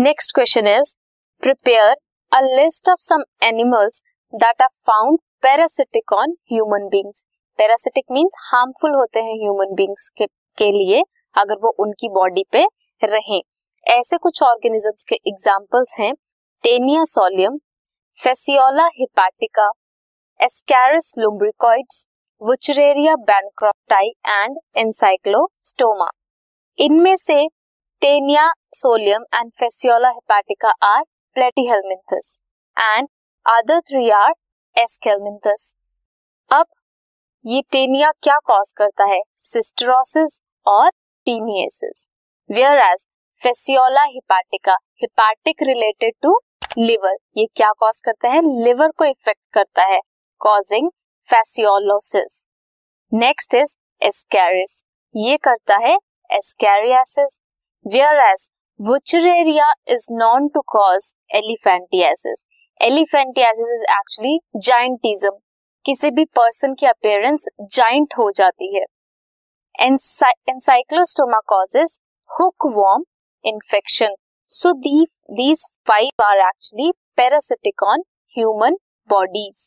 Next question is prepare a list of some animals that are found parasitic on human beings parasitic means harmful होते हैं human beings के, के लिए अगर वो उनकी बॉडी पे रहें। ऐसे कुछ ऑर्गेनिजम्स के एग्जाम्पल्स हैं Taenia solium Fasciola hepatica Ascaris lumbricoides Wuchereria bancrofti and Ancylostoma इनमें से Taenia solium and Fasciola hepatica are Platyhelminthes and other three are Aschelminthes अब ये टेनिया क्या कॉज करता है? सिस्टरोसिस और taeniasis whereas Fasciola hepatica hepatic related to liver ये क्या कॉज करता है? लिवर को इफ़ेक्ट करता है causing fascioliasis next is Ascaris ये करता है ascariasis whereas is known to cause elephantiasis elephantiasis is actually gigantism किसी भी पर्सन की अपेयरेंस जाइंट हो जाती है। Ancylostoma causes hookworm infection so these five are actually parasitic on human bodies